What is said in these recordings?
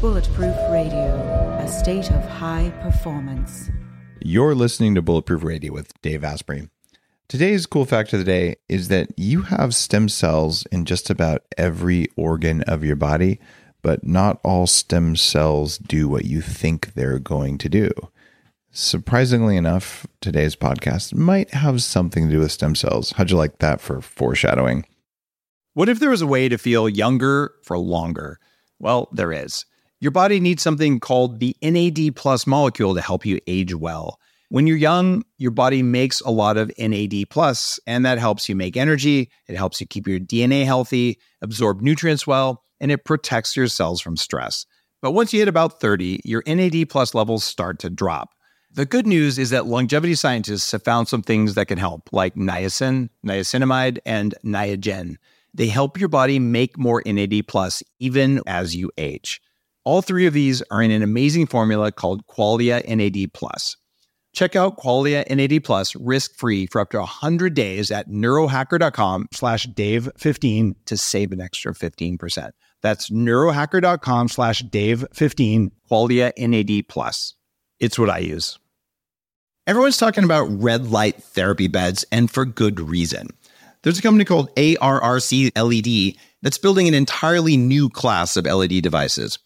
Bulletproof Radio, a state of high performance. You're listening to Bulletproof Radio with Dave Asprey. Today's cool fact of the day is that you have stem cells in just about every organ of your body, but not all stem cells do what you think they're going to do. Surprisingly enough, today's podcast might have something to do with stem cells. How'd you like that for foreshadowing? What if there was a way to feel younger for longer? Well, there is. Your body needs something called the NAD plus molecule to help you age well. When you're young, your body makes a lot of NAD plus, and that helps you make energy. It helps you keep your DNA healthy, absorb nutrients well, and it protects your cells from stress. But once you hit about 30, your NAD plus levels start to drop. The good news is that longevity scientists have found some things that can help, like niacin, niacinamide, and niagen. They help your body make more NAD plus even as you age. All three of these are in an amazing formula called Qualia NAD Plus. Check out Qualia NAD Plus risk-free for up to 100 days at neurohacker.com slash Dave15 to save an extra 15%. That's neurohacker.com slash Dave15, Qualia NAD Plus. It's what I use. Everyone's talking about red light therapy beds, and for good reason. There's a company called ARRC LED that's building an entirely new class of LED devices.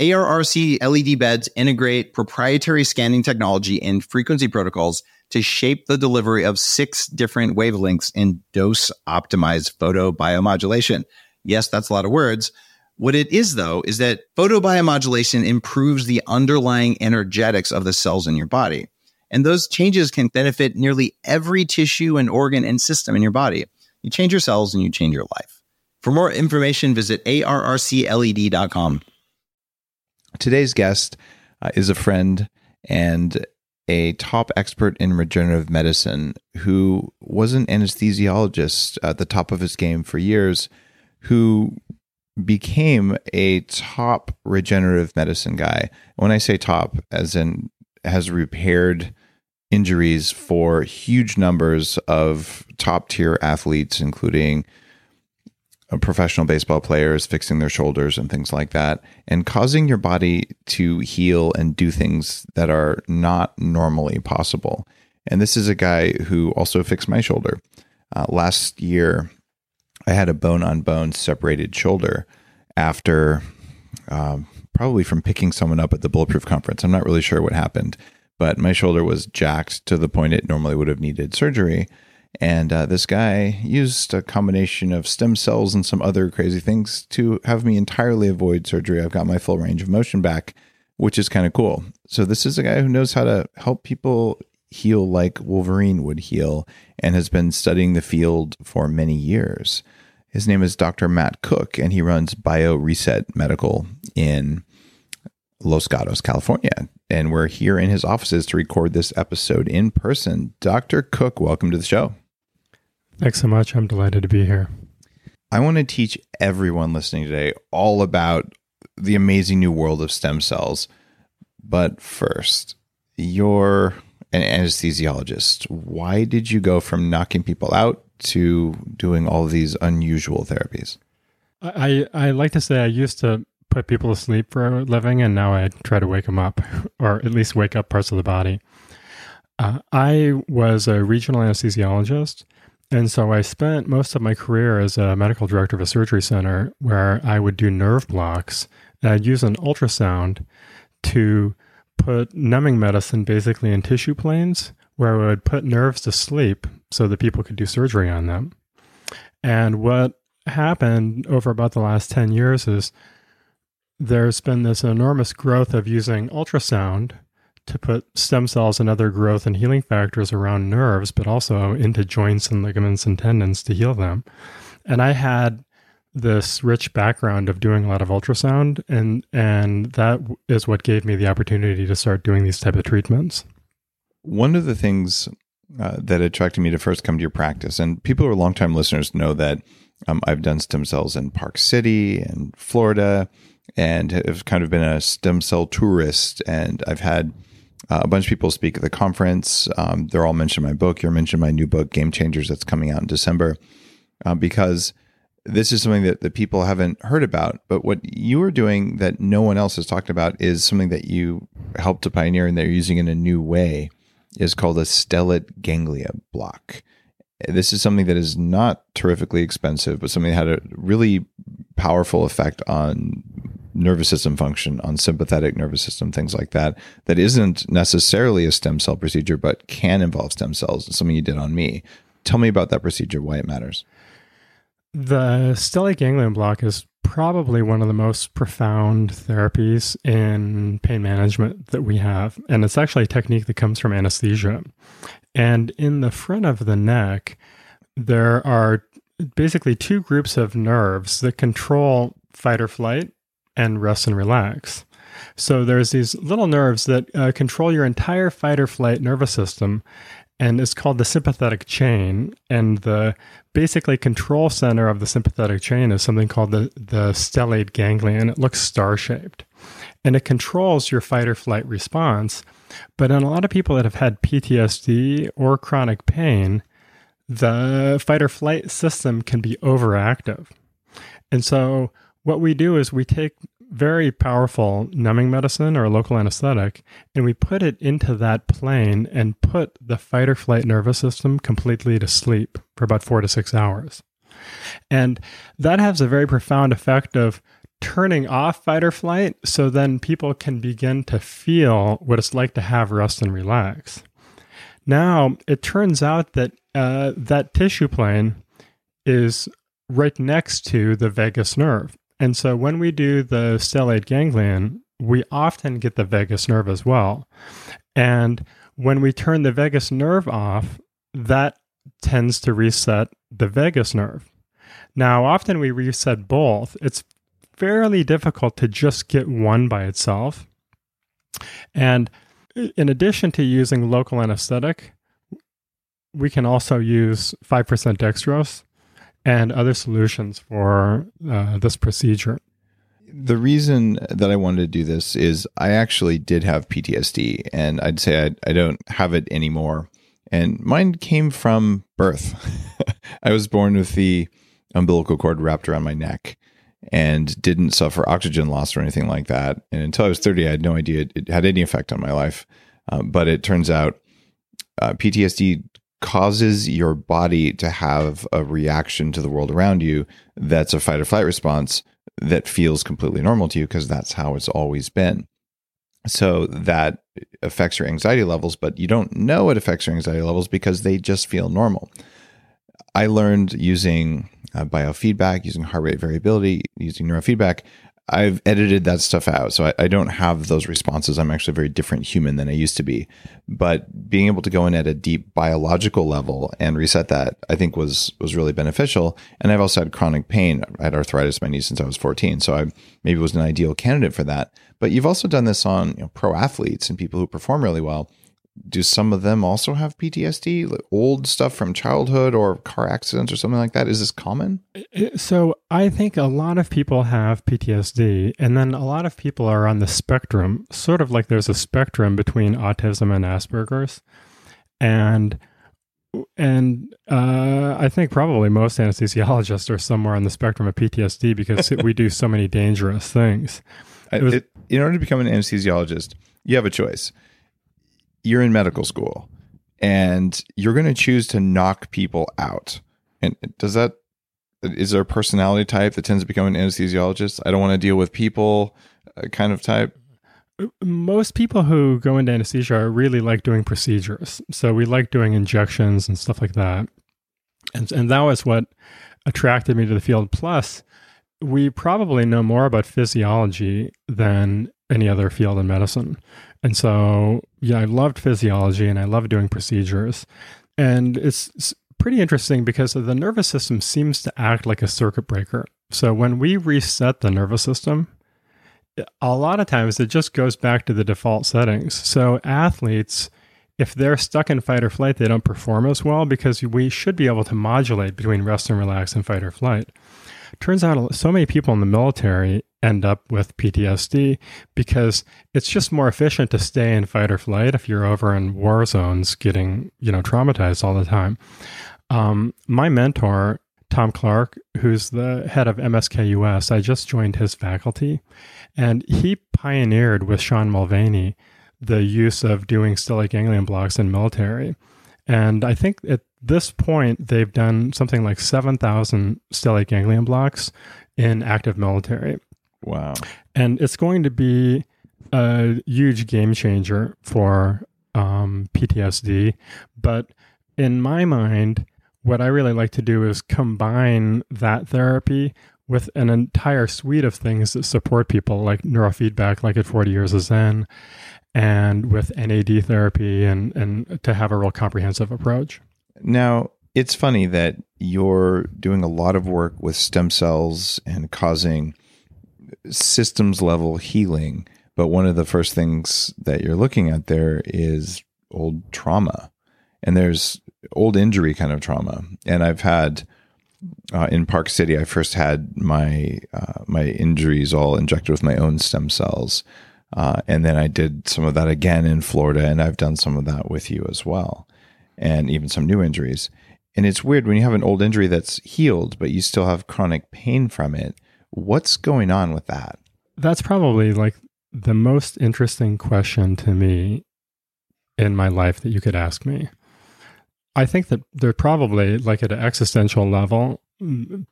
ARRC LED beds integrate proprietary scanning technology and frequency protocols to shape the delivery of six different wavelengths in dose optimized photobiomodulation. Yes, that's a lot of words. What it is, though, is that photobiomodulation improves the underlying energetics of the cells in your body. And those changes can benefit nearly every tissue and organ and system in your body. You change your cells and you change your life. For more information, visit arrcled.com. Today's guest uh, is a friend and a top expert in regenerative medicine who was an anesthesiologist at the top of his game for years, who became a top regenerative medicine guy. When I say top, as in has repaired injuries for huge numbers of top tier athletes, including uh, professional baseball players fixing their shoulders and things like that, and causing your body to heal and do things that are not normally possible. And this is a guy who also fixed my shoulder. Uh, last year, I had a bone on bone separated shoulder after um, probably from picking someone up at the Bulletproof conference. I'm not really sure what happened, but my shoulder was jacked to the point it normally would have needed surgery. And uh, this guy used a combination of stem cells and some other crazy things to have me entirely avoid surgery. I've got my full range of motion back, which is kind of cool. So, this is a guy who knows how to help people heal like Wolverine would heal and has been studying the field for many years. His name is Dr. Matt Cook, and he runs BioReset Medical in Los Gatos, California. And we're here in his offices to record this episode in person. Dr. Cook, welcome to the show. Thanks so much. I'm delighted to be here. I want to teach everyone listening today all about the amazing new world of stem cells. But first, you're an anesthesiologist. Why did you go from knocking people out to doing all these unusual therapies? I, I like to say I used to put people to sleep for a living, and now I try to wake them up, or at least wake up parts of the body. Uh, I was a regional anesthesiologist, and so I spent most of my career as a medical director of a surgery center where I would do nerve blocks. And I'd use an ultrasound to put numbing medicine basically in tissue planes where I would put nerves to sleep so that people could do surgery on them. And what happened over about the last 10 years is there's been this enormous growth of using ultrasound to put stem cells and other growth and healing factors around nerves, but also into joints and ligaments and tendons to heal them. And I had this rich background of doing a lot of ultrasound, and and that is what gave me the opportunity to start doing these type of treatments. One of the things uh, that attracted me to first come to your practice, and people who are longtime listeners know that um, I've done stem cells in Park City and Florida, and have kind of been a stem cell tourist, and I've had Uh, a bunch of people speak at the conference. Um, they're all mentioned in my book. You're mentioned in my new book, Game Changers, that's coming out in December, uh, because this is something that, that people haven't heard about. But what you are doing that no one else has talked about is something that you helped to pioneer and they're using in a new way is called a stellate ganglia block. This is something that is not terrifically expensive, but something that had a really powerful effect on nervous system function, on sympathetic nervous system, things like that, that isn't necessarily a stem cell procedure, but can involve stem cells. Something you did on me. Tell me about that procedure, why it matters. The stellate ganglion block is probably one of the most profound therapies in pain management that we have. And it's actually a technique that comes from anesthesia. And in the front of the neck, there are basically two groups of nerves that control fight or flight and rest and relax. So there's these little nerves that uh, control your entire fight or flight nervous system and it's called the sympathetic chain. And the basically control center of the sympathetic chain is something called the, the stellate ganglion. It looks star shaped and it controls your fight or flight response. But in a lot of people that have had PTSD or chronic pain, the fight or flight system can be overactive. And so, what we do is we take very powerful numbing medicine or local anesthetic, and we put it into that plane and put the fight or flight nervous system completely to sleep for about four to six hours. And that has a very profound effect of turning off fight or flight so then people can begin to feel what it's like to have rest and relax. Now, it turns out that uh, that tissue plane is right next to the vagus nerve. And so when we do the stellate ganglion, we often get the vagus nerve as well. And when we turn the vagus nerve off, that tends to reset the vagus nerve. Now, often we reset both. It's fairly difficult to just get one by itself. And in addition to using local anesthetic, we can also use 5% dextrose and other solutions for uh, this procedure. The reason that I wanted to do this is I actually did have PTSD, and I'd say I, I don't have it anymore. And mine came from birth. I was born with the umbilical cord wrapped around my neck and didn't suffer oxygen loss or anything like that. And until I was 30, I had no idea it had any effect on my life. Uh, but it turns out uh, PTSD causes your body to have a reaction to the world around you that's a fight or flight response that feels completely normal to you because that's how it's always been. So that affects your anxiety levels, but you don't know it affects your anxiety levels because they just feel normal. I learned using uh, biofeedback, using heart rate variability, using neurofeedback, I've edited that stuff out. So I, I, don't have those responses. I'm actually a very different human than I used to be. But being able to go in at a deep biological level and reset that, I think was was really beneficial. And I've also had chronic pain. I had arthritis in my knee since I was 14. So I maybe was an ideal candidate for that. But you've also done this on you know, pro athletes and people who perform really well do some of them also have PTSD, like old stuff from childhood or car accidents or something like that? Is this common? So I think a lot of people have PTSD, and then a lot of people are on the spectrum, sort of like there's a spectrum between autism and Asperger's, and and uh, I think probably most anesthesiologists are somewhere on the spectrum of PTSD because we do so many dangerous things. It was, it, in order to become an anesthesiologist, you have a choice you're in medical school and you're going to choose to knock people out. And does that is there a personality type that tends to become an anesthesiologist? I don't want to deal with people uh, kind of type. Most people who go into anesthesia really like doing procedures. So we like doing injections and stuff like that. And and that was what attracted me to the field. Plus, we probably know more about physiology than any other field in medicine. And so, yeah, I loved physiology and I loved doing procedures. And it's, it's pretty interesting because the nervous system seems to act like a circuit breaker. So when we reset the nervous system, a lot of times it just goes back to the default settings. So athletes, if they're stuck in fight or flight, they don't perform as well because we should be able to modulate between rest and relax and fight or flight. Turns out so many people in the military end up with PTSD because it's just more efficient to stay in fight or flight if you're over in war zones getting, you know, traumatized all the time. Um, my mentor, Tom Clark, who's the head of MSKUS, I just joined his faculty, and he pioneered with Sean Mulvaney the use of doing stellate ganglion blocks in military. And I think at this point, they've done something like 7,000 stellate ganglion blocks in active military. Wow. And it's going to be a huge game changer for um, PTSD. But in my mind, what I really like to do is combine that therapy with an entire suite of things that support people, like neurofeedback, like at 40 Years of Zen, and with NAD therapy, and, and to have a real comprehensive approach. Now, it's funny that you're doing a lot of work with stem cells and causing systems level healing. But one of the first things that you're looking at there is old trauma. And there's old injury kind of trauma. And I've had uh, in Park City, I first had my uh, my injuries all injected with my own stem cells, uh, and then I did some of that again in Florida, and I've done some of that with you as well, and even some new injuries. And it's weird when you have an old injury that's healed, but you still have chronic pain from it. What's going on with that? That's probably like the most interesting question to me in my life that you could ask me. I think that they're probably like at an existential level,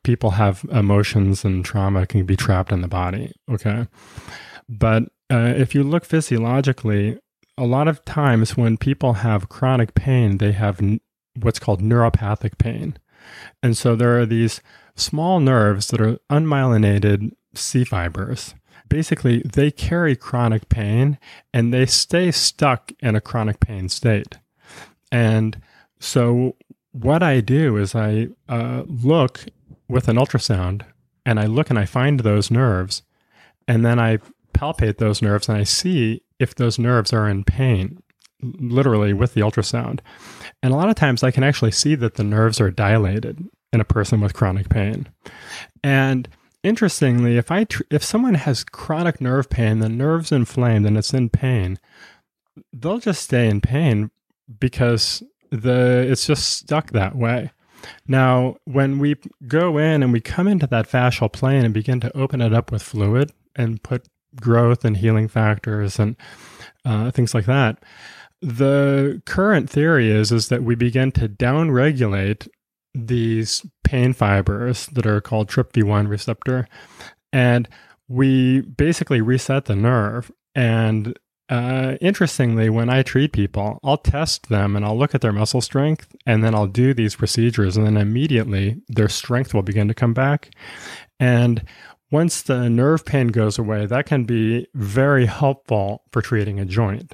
people have emotions and trauma can be trapped in the body. Okay. But uh, if you look physiologically, a lot of times when people have chronic pain, they have n- what's called neuropathic pain. And so there are these small nerves that are unmyelinated C fibers. Basically, they carry chronic pain and they stay stuck in a chronic pain state. And so what I do is I uh, look with an ultrasound and I look and I find those nerves and then I palpate those nerves and I see if those nerves are in pain, literally with the ultrasound. And a lot of times I can actually see that the nerves are dilated in a person with chronic pain. And interestingly, if I tr- if someone has chronic nerve pain, the nerve's inflamed and it's in pain, they'll just stay in pain because the it's just stuck that way. Now, when we go in and we come into that fascial plane and begin to open it up with fluid and put growth and healing factors and uh, things like that, the current theory is is that we begin to downregulate these pain fibers that are called TRPV1 receptor, and we basically reset the nerve and uh, interestingly, when I treat people, I'll test them and I'll look at their muscle strength and then I'll do these procedures and then immediately their strength will begin to come back. And once the nerve pain goes away, that can be very helpful for treating a joint.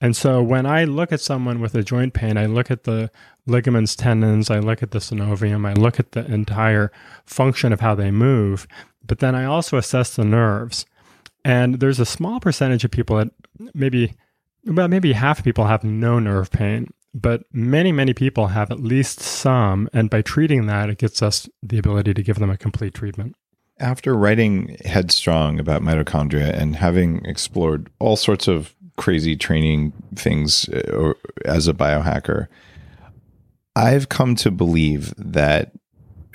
And so when I look at someone with a joint pain, I look at the ligaments, tendons, I look at the synovium, I look at the entire function of how they move, but then I also assess the nerves. And there's a small percentage of people that maybe, well, maybe half of people have no nerve pain, but many, many people have at least some. And by treating that, it gets us the ability to give them a complete treatment. After writing Headstrong about mitochondria and having explored all sorts of crazy training things uh, as a biohacker, I've come to believe that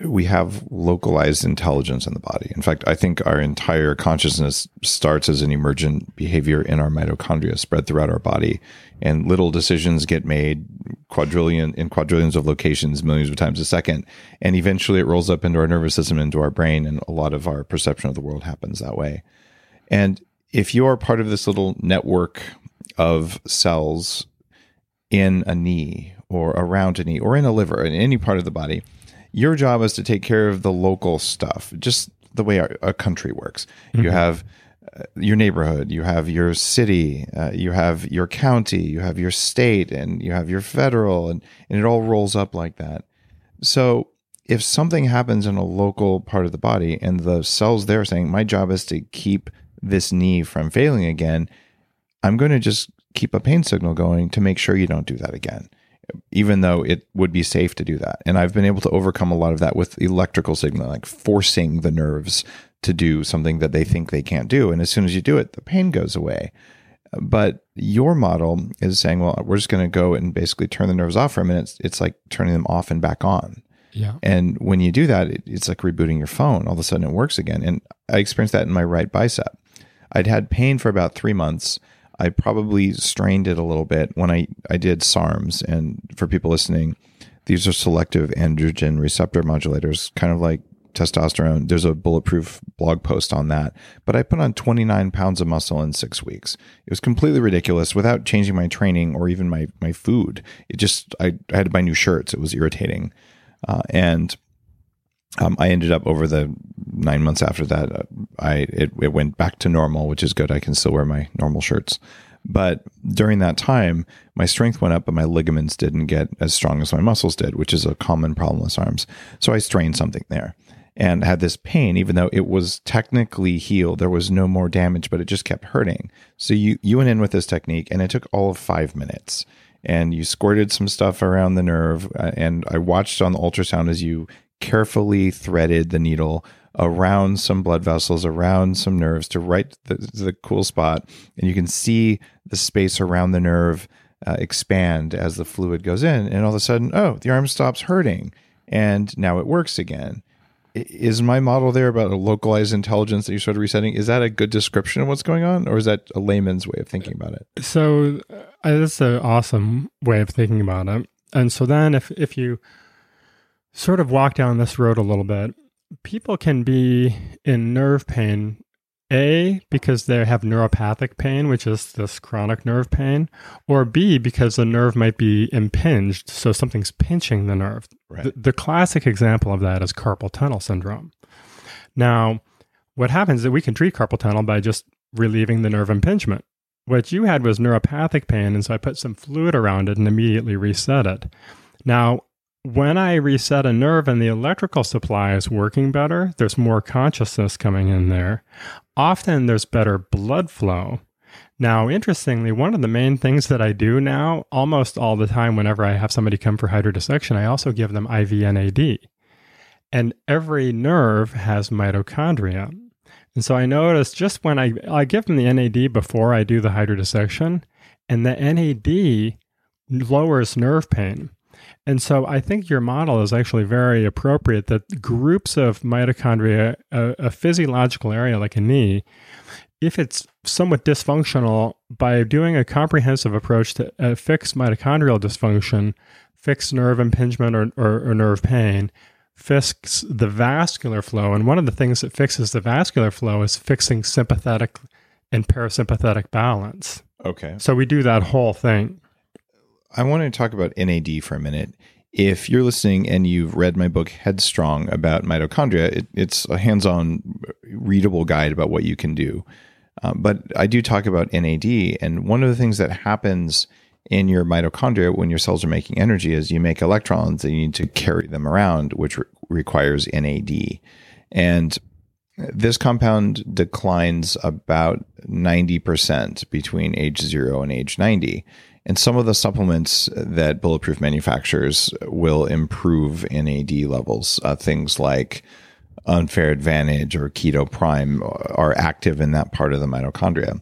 we have localized intelligence in the body. In fact, I think our entire consciousness starts as an emergent behavior in our mitochondria spread throughout our body. And little decisions get made quadrillion in quadrillions of locations, millions of times a second. And eventually it rolls up into our nervous system, into our brain. And a lot of our perception of the world happens that way. And if you are part of this little network of cells in a knee or around a knee or in a liver, in any part of the body, your job is to take care of the local stuff, just the way our, a country works. Mm-hmm. You have uh, your neighborhood, you have your city, uh, you have your county, you have your state, and you have your federal, and, and it all rolls up like that. So if something happens in a local part of the body and the cells there are saying, my job is to keep this knee from failing again, I'm going to just keep a pain signal going to make sure you don't do that again even though it would be safe to do that. And I've been able to overcome a lot of that with electrical signal, like forcing the nerves to do something that they think they can't do. And as soon as you do it, the pain goes away. But your model is saying, well, we're just going to go and basically turn the nerves off for a minute. It's, it's like turning them off and back on. Yeah. And when you do that, it, it's like rebooting your phone. All of a sudden it works again. And I experienced that in my right bicep. I'd had pain for about three months. I probably strained it a little bit when I, I did SARMs. And for people listening, these are selective androgen receptor modulators, kind of like testosterone. There's a bulletproof blog post on that. But I put on 29 pounds of muscle in six weeks. It was completely ridiculous without changing my training or even my, my food. It just, I, I had to buy new shirts. It was irritating. Uh, and um, I ended up over the nine months after that, I it, it went back to normal, which is good. I can still wear my normal shirts. But during that time, my strength went up, but my ligaments didn't get as strong as my muscles did, which is a common problem with SARMs. So I strained something there and had this pain, even though it was technically healed. There was no more damage, but it just kept hurting. So you, you went in with this technique, and it took all of five minutes. And you squirted some stuff around the nerve. Uh, and I watched on the ultrasound as you carefully threaded the needle around some blood vessels, around some nerves to right the, the cool spot. And you can see the space around the nerve uh, expand as the fluid goes in. And all of a sudden, oh, the arm stops hurting. And now it works again. Is my model there about a localized intelligence that you sort of resetting? Is that a good description of what's going on, or is that a layman's way of thinking about it? So uh, that's an awesome way of thinking about it. And so then, if if you sort of walk down this road a little bit, people can be in nerve pain a, because they have neuropathic pain, which is this chronic nerve pain, or B, because the nerve might be impinged, so something's pinching the nerve. Right. The, the classic example of that is carpal tunnel syndrome. Now, what happens is that we can treat carpal tunnel by just relieving the nerve impingement. What you had was neuropathic pain, and so I put some fluid around it and immediately reset it. Now, when I reset a nerve and the electrical supply is working better, there's more consciousness coming in there. Often there's better blood flow. Now, interestingly, one of the main things that I do now, almost all the time, whenever I have somebody come for hydrodissection, I also give them IV NAD. And every nerve has mitochondria. And so I notice just when I, I give them the NAD before I do the hydrodissection, and the NAD lowers nerve pain. And so I think your model is actually very appropriate that groups of mitochondria, a, a, physiological area like a knee, if it's somewhat dysfunctional, by doing a comprehensive approach to uh, fix mitochondrial dysfunction, fix nerve impingement or, or, or nerve pain, fix the vascular flow. And one of the things that fixes the vascular flow is fixing sympathetic and parasympathetic balance. Okay. So we do that whole thing. I want to talk about NAD for a minute. If you're listening and you've read my book Headstrong about mitochondria, it, it's a hands on, readable guide about what you can do. Uh, but I do talk about NAD. And one of the things that happens in your mitochondria when your cells are making energy is you make electrons and you need to carry them around, which re- requires NAD. And this compound declines about 90% between age zero and age 90. And some of the supplements that Bulletproof manufactures will improve NAD levels. Uh, things like Unfair Advantage or Keto Prime are active in that part of the mitochondria.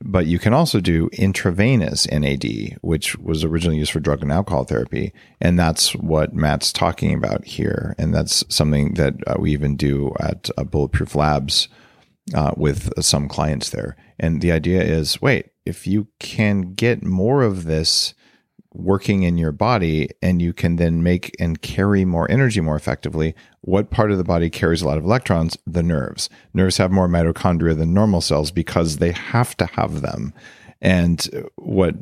But you can also do intravenous NAD, which was originally used for drug and alcohol therapy. And that's what Matt's talking about here. And that's something that uh, we even do at uh, Bulletproof Labs uh, with some clients there. And the idea is wait, if you can get more of this working in your body and you can then make and carry more energy more effectively, what part of the body carries a lot of electrons? The nerves. Nerves have more mitochondria than normal cells because they have to have them. And what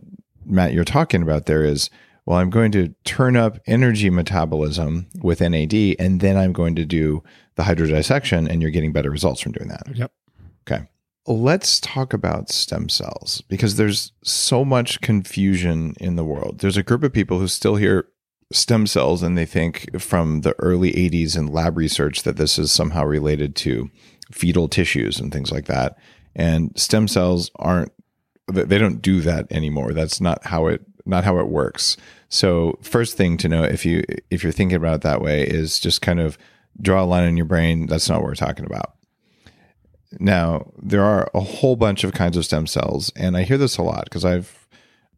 Matt, you're talking about there is, well, I'm going to turn up energy metabolism with NAD, and then I'm going to do the hydrodissection, and you're getting better results from doing that. Yep. Okay. Let's talk about stem cells because there's so much confusion in the world. There's a group of people who still hear stem cells and they think from the early 80s in lab research that this is somehow related to fetal tissues and things like that. And stem cells aren't they don't do that anymore. That's not how it not how it works. So first thing to know if you if you're thinking about it that way is just kind of draw a line in your brain. That's not what we're talking about. Now, there are a whole bunch of kinds of stem cells, and I hear this a lot because I've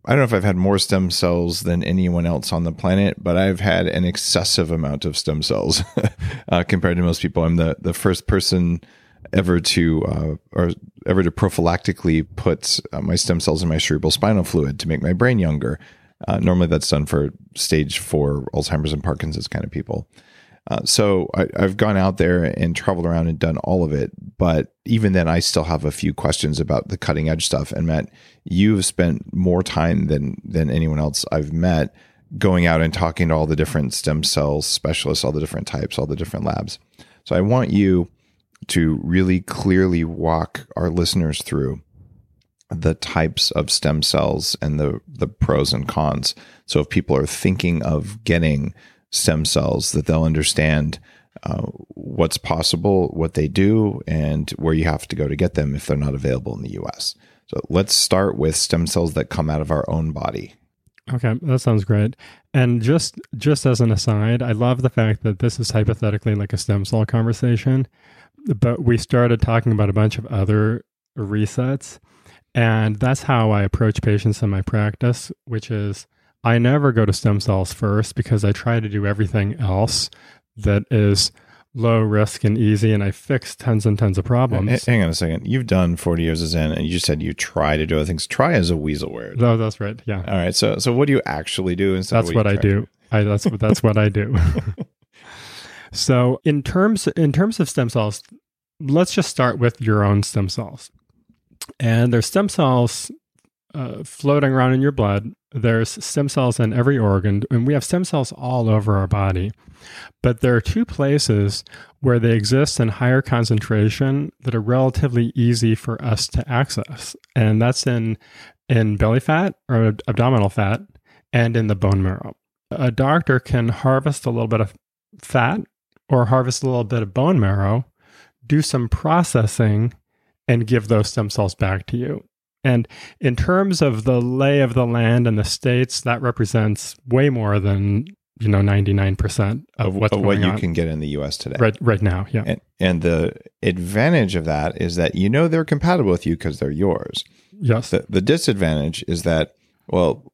I don't know if I've had more stem cells than anyone else on the planet, but I've had an excessive amount of stem cells uh, compared to most people. I'm the the first person ever to uh, or ever to prophylactically put uh, my stem cells in my cerebral spinal fluid to make my brain younger. Uh, normally, that's done for stage four Alzheimer's and Parkinson's kind of people. Uh, so I, have gone out there and traveled around and done all of it, but even then, I still have a few questions about the cutting edge stuff. And Matt, you've spent more time than than anyone else I've met going out and talking to all the different stem cell specialists, all the different types, all the different labs. So I want you to really clearly walk our listeners through the types of stem cells and the the pros and cons. So if people are thinking of getting stem cells that they'll understand uh, what's possible, what they do, and where you have to go to get them if they're not available in the US. So let's start with stem cells that come out of our own body. Okay, that sounds great. And just just as an aside, I love the fact that this is hypothetically like a stem cell conversation, but we started talking about a bunch of other resets, and that's how I approach patients in my practice, which is I never go to stem cells first because I try to do everything else that is low risk and easy, and I fix tons and tons of problems. Hang on a second. You've done 40 Years of Zen, and you just said you try to do other things. Try is a weasel word. No, that's right. Yeah. All right. So, so what do you actually do instead? That's what, what I do. I that's that's what I do. so, in terms in terms of stem cells, let's just start with your own stem cells. And there's stem cells uh, floating around in your blood. There's stem cells in every organ, and we have stem cells all over our body. But there are two places where they exist in higher concentration that are relatively easy for us to access, and that's in in belly fat or abdominal fat, and in the bone marrow. A doctor can harvest a little bit of fat or harvest a little bit of bone marrow, do some processing, and give those stem cells back to you. And in terms of the lay of the land and the states, that represents way more than you know 99% of what's of what you on. can get in the US today. Right right now, yeah. And, and the advantage of that is that you know they're compatible with you because they're yours. Yes. The, the disadvantage is that well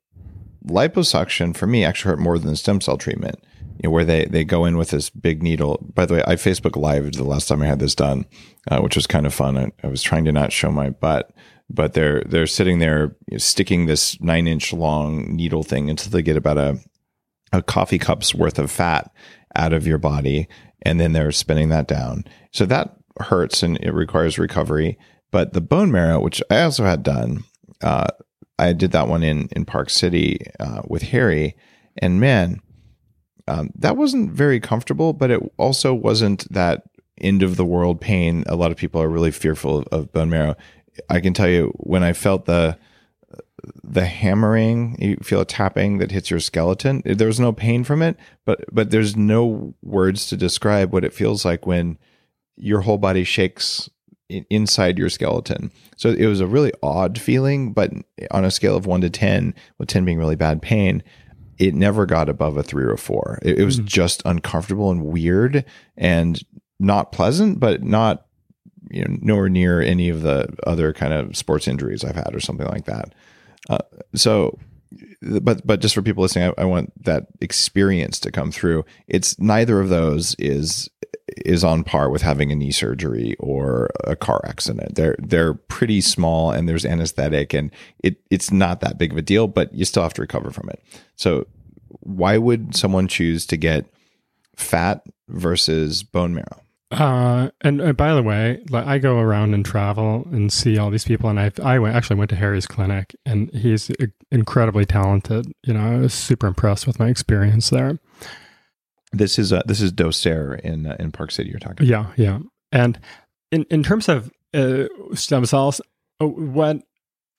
liposuction for me actually hurt more than the stem cell treatment. You know, where they they go in with this big needle. By the way, I Facebook Live the last time I had this done, uh, which was kind of fun. I, I was trying to not show my butt, but they're they're sitting there you know, sticking this nine inch long needle thing until they get about a a coffee cup's worth of fat out of your body, and then they're spinning that down. So that hurts and it requires recovery. But the bone marrow, which I also had done, uh, I did that one in in Park City uh, with Harry, and man, um, that wasn't very comfortable. But it also wasn't that end of the world pain. A lot of people are really fearful of, of bone marrow. I can tell you when I felt the the hammering, you feel a tapping that hits your skeleton. There's no pain from it, but but there's no words to describe what it feels like when your whole body shakes inside your skeleton. So it was a really odd feeling, but on a scale of 1 to 10, with 10 being really bad pain, it never got above a 3 or a 4. It, it was mm-hmm. just uncomfortable and weird and not pleasant, but not you know nowhere near any of the other kind of sports injuries I've had or something like that. Uh, so, but but just for people listening, I, I, want that experience to come through. It's neither of those is is on par with having a knee surgery or a car accident. They're they're pretty small and there's anesthetic and it it's not that big of a deal, but you still have to recover from it. So, why would someone choose to get fat versus bone marrow? Uh, and uh, by the way, I go around and travel and see all these people, and I I went, actually went to Harry's clinic, and he's incredibly talented. You know, I was super impressed with my experience there. This is uh, this is Docere in uh, in Park City. You're talking. Yeah, yeah. And in in terms of uh, stem cells, uh, what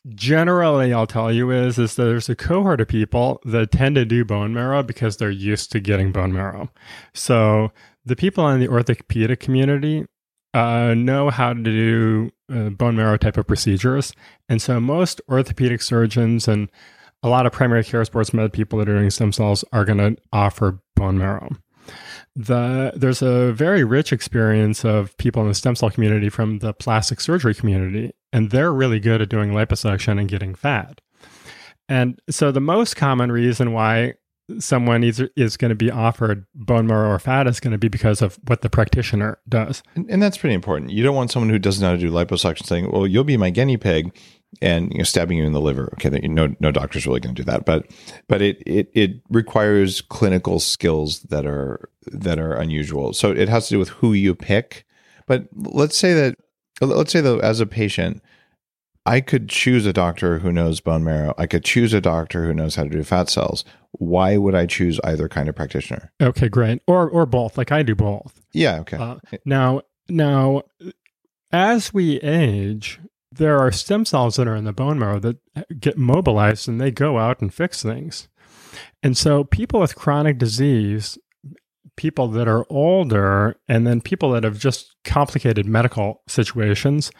generally I'll tell you is is there's a cohort of people that tend to do bone marrow because they're used to getting bone marrow. So the people in the orthopedic community uh, know how to do uh, bone marrow type of procedures. And so most orthopedic surgeons and a lot of primary care sports med people that are doing stem cells are going to offer bone marrow. The there's a very rich experience of people in the stem cell community from the plastic surgery community, and they're really good at doing liposuction and getting fat. And so the most common reason why someone is, is going to be offered bone marrow or fat is going to be because of what the practitioner does. And, and, that's pretty important. You don't want someone who doesn't know how to do liposuction saying, "Well, you'll be my guinea pig," and you know, stabbing you in the liver. Okay, that, no, no doctor's really going to do that, but but it it it requires clinical skills that are that are unusual. So it has to do with who you pick. But let's say that let's say though, as a patient, I could choose a doctor who knows bone marrow. I could choose a doctor who knows how to do fat cells. Why would I choose either kind of practitioner? Okay, great. Or or both. Like I do both. Yeah. Okay. Uh, now now, as we age, there are stem cells that are in the bone marrow that get mobilized and they go out and fix things. And so people with chronic disease, people that are older, and then people that have just complicated medical situations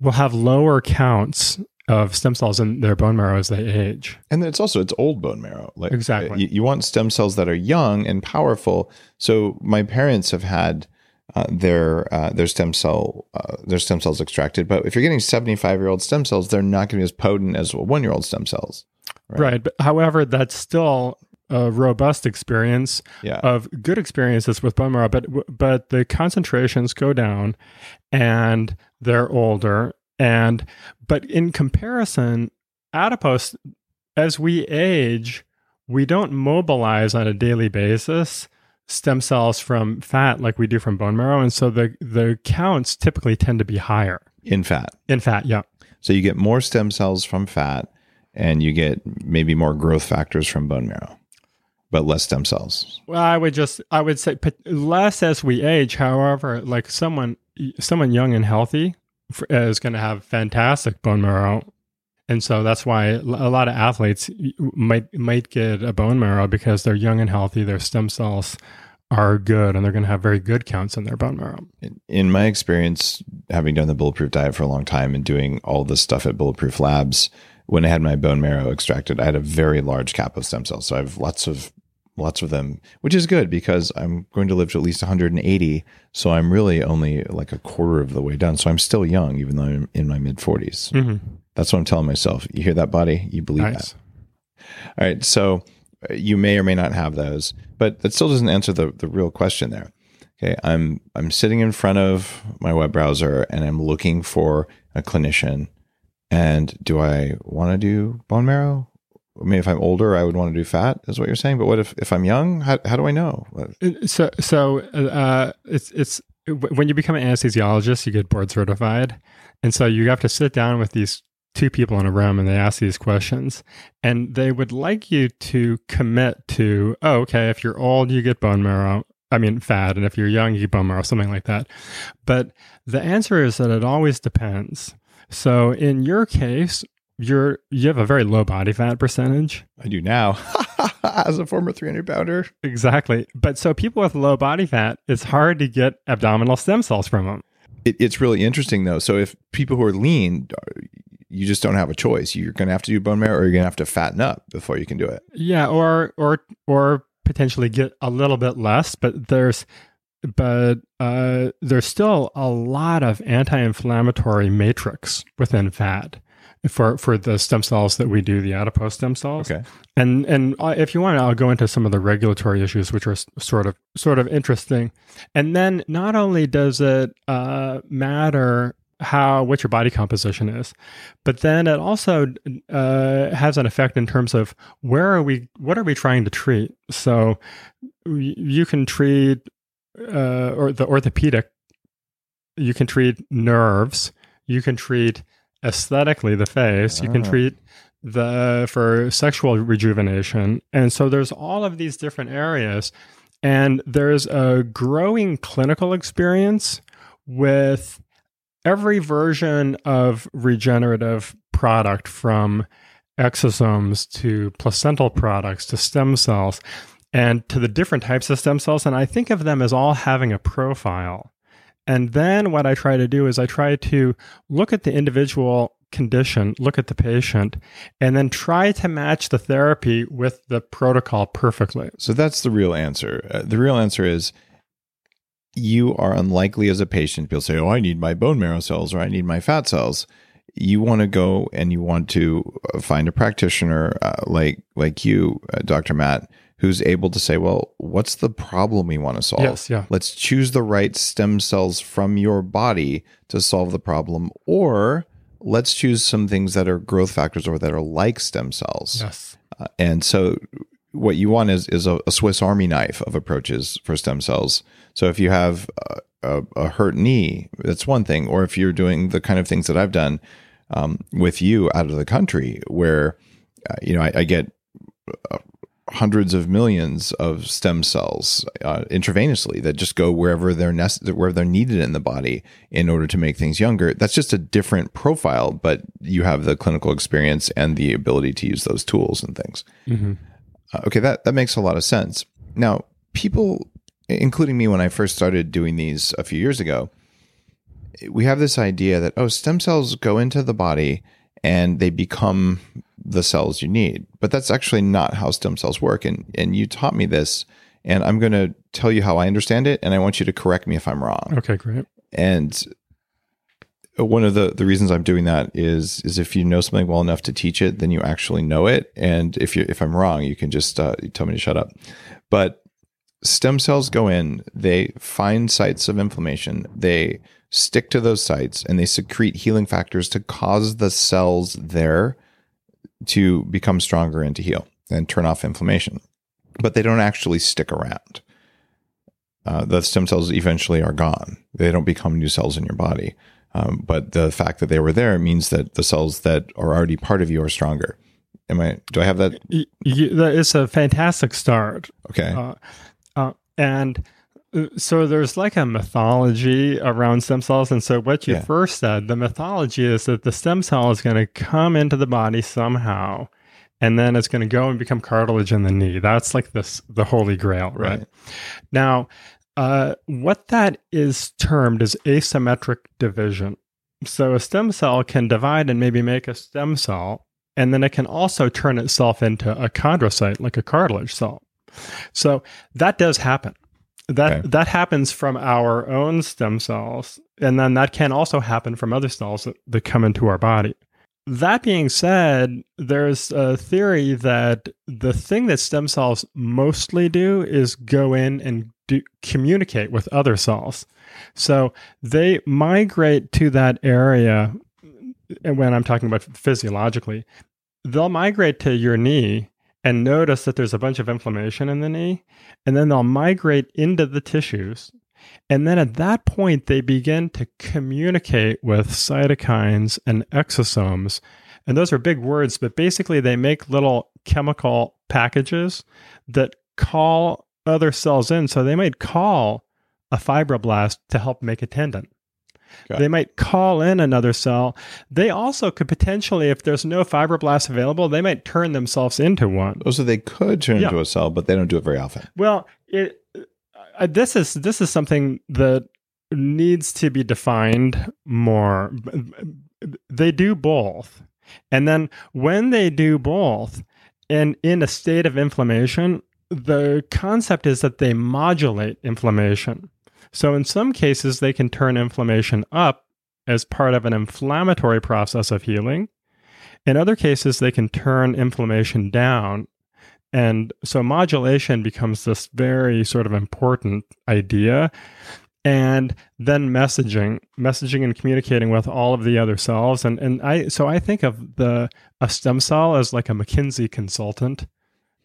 will have lower counts of stem cells in their bone marrow as they age. And it's also it's old bone marrow. Like exactly, you, you want stem cells that are young and powerful. So my parents have had uh, their uh, their stem cell uh, their stem cells extracted. But if you're getting 75 year old stem cells, they're not going to be as potent as one year old stem cells. Right? right. But however, that's still a robust experience yeah. of good experiences with bone marrow. But but the concentrations go down, and they're older. And but in comparison, adipose as we age, we don't mobilize on a daily basis stem cells from fat like we do from bone marrow, and so the the counts typically tend to be higher in fat. In fat, yeah. So you get more stem cells from fat, and you get maybe more growth factors from bone marrow, but less stem cells. Well, I would just I would say less as we age. However, like someone someone young and healthy is going to have fantastic bone marrow and so that's why a lot of athletes might might get a bone marrow because they're young and healthy their stem cells are good and they're going to have very good counts in their bone marrow. In my experience, having done the bulletproof diet for a long time and doing all this stuff at Bulletproof Labs, when I had my bone marrow extracted, I had a very large cap of stem cells. So I have lots of lots of them, which is good because I'm going to live to at least 180. So I'm really only like a quarter of the way done. So I'm still young, even though I'm in my mid 40s. Mm-hmm. That's what I'm telling myself. You hear that, body? You believe nice. that. All right. So uh, you may or may not have those, but that still doesn't answer the, the real question there. Okay. I'm, I'm sitting in front of my web browser and I'm looking for a clinician. And do I want to do bone marrow? I mean, if I'm older, I would want to do fat, is what you're saying. But what if, if I'm young? How, how do I know? Uh, so, so uh, it's it's when you become an anesthesiologist, you get board certified, and so you have to sit down with these two people in a room and they ask these questions and they would like you to commit to oh okay if you're old you get bone marrow. I mean fat and if you're young you get bone marrow something like that. But the answer is that it always depends. So in your case you're you have a very low body fat percentage. I do now as a former 300 pounder. Exactly. But so people with low body fat it's hard to get abdominal stem cells from them it, it's really interesting though. So if people who are lean you just don't have a choice. You're going to have to do bone marrow, or you're going to have to fatten up before you can do it. Yeah, or or or potentially get a little bit less, but there's but uh, there's still a lot of anti-inflammatory matrix within fat for for the stem cells that we do, the adipose stem cells. Okay. And and uh, if you want, I'll go into some of the regulatory issues, which are sort of sort of interesting. And then not only does it uh, matter how what your body composition is. But then it also uh, has an effect in terms of where are we what are we trying to treat? So you can treat uh, or the orthopedic you can treat nerves you can treat aesthetically the face you can ah. treat the for sexual rejuvenation. And so there's all of these different areas. And there's a growing clinical experience with every version of regenerative product from exosomes to placental products to stem cells and to the different types of stem cells. And I think of them as all having a profile. And then what I try to do is I try to look at the individual condition, look at the patient, and then try to match the therapy with the protocol perfectly. So that's the real answer. Uh, the real answer is you are unlikely as a patient. People say, "Oh, I need my bone marrow cells or I need my fat cells." You want to go and you want to uh, find a practitioner uh, like like you, uh, Dr. Matt, who's able to say, "Well, what's the problem we want to solve? Yes, yeah. Let's choose the right stem cells from your body to solve the problem, or let's choose some things that are growth factors or that are like stem cells." Yes. Uh, and so what you want is is a, a, Swiss Army knife of approaches for stem cells. So if you have a, a, a, hurt knee, that's one thing. Or if you're doing the kind of things that I've done um, with you out of the country, where uh, you know I, I get uh, hundreds of millions of stem cells uh, intravenously that just go wherever they're wherever they're needed in the body in order to make things younger. That's just a different profile, but you have the clinical experience and the ability to use those tools and things. Mm-hmm. Uh, okay, that that makes a lot of sense. Now, people, including me, when I first started doing these a few years ago, we have this idea that oh, stem cells go into the body and they become the cells you need. But that's actually not how stem cells work. And and you taught me this, and I'm going to tell you how I understand it, and I want you to correct me if I'm wrong. Okay, great. And one of the, the reasons I'm doing that is is if you know something well enough to teach it, then you actually know it. And if you if I'm wrong, you can just uh, tell me to shut up. But stem cells go in, they find sites of inflammation, they stick to those sites, and they secrete healing factors to cause the cells there to become stronger and to heal and turn off inflammation. But they don't actually stick around. Uh, the stem cells eventually are gone. They don't become new cells in your body. Um, but the fact that they were there means that the cells that are already part of you are stronger. Am I? Do I have that? it's a fantastic start. Okay. Uh, uh, and uh, so there's like a mythology around stem cells, and so what you Yeah. first said, the mythology is that the stem cell is going to come into the body somehow, and then it's going to go and become cartilage in the knee. That's like this the holy grail, right? Right. Now, uh, what that is termed is asymmetric division. So a stem cell can divide and maybe make a stem cell, and then it can also turn itself into a chondrocyte, like a cartilage cell. So that does happen. That Okay. that happens from our own stem cells, and then that can also happen from other cells that, that come into our body. That being said, there's a theory that the thing that stem cells mostly do is go in and do, communicate with other cells. So they migrate to that area. And when I'm talking about physiologically, they'll migrate to your knee and notice that there's a bunch of inflammation in the knee. And then they'll migrate into the tissues. And then at that point, they begin to communicate with cytokines and exosomes. And those are big words, but basically, they make little chemical packages that call other cells in. So they might call a fibroblast to help make a tendon. Got They might call in another cell. They also could potentially, if there's no fibroblast available, they might turn themselves into one. Oh, so they could turn Yeah. into a cell, but they don't do it very often. Well, it, uh, this is this is something that needs to be defined more. They do both, and then when they do both, and in a state of inflammation, the concept is that they modulate inflammation. So in some cases, they can turn inflammation up as part of an inflammatory process of healing. In other cases, they can turn inflammation down and so modulation becomes this very sort of important idea. And then messaging, messaging and communicating with all of the other cells. And and I so I think of the a stem cell as like a McKinsey consultant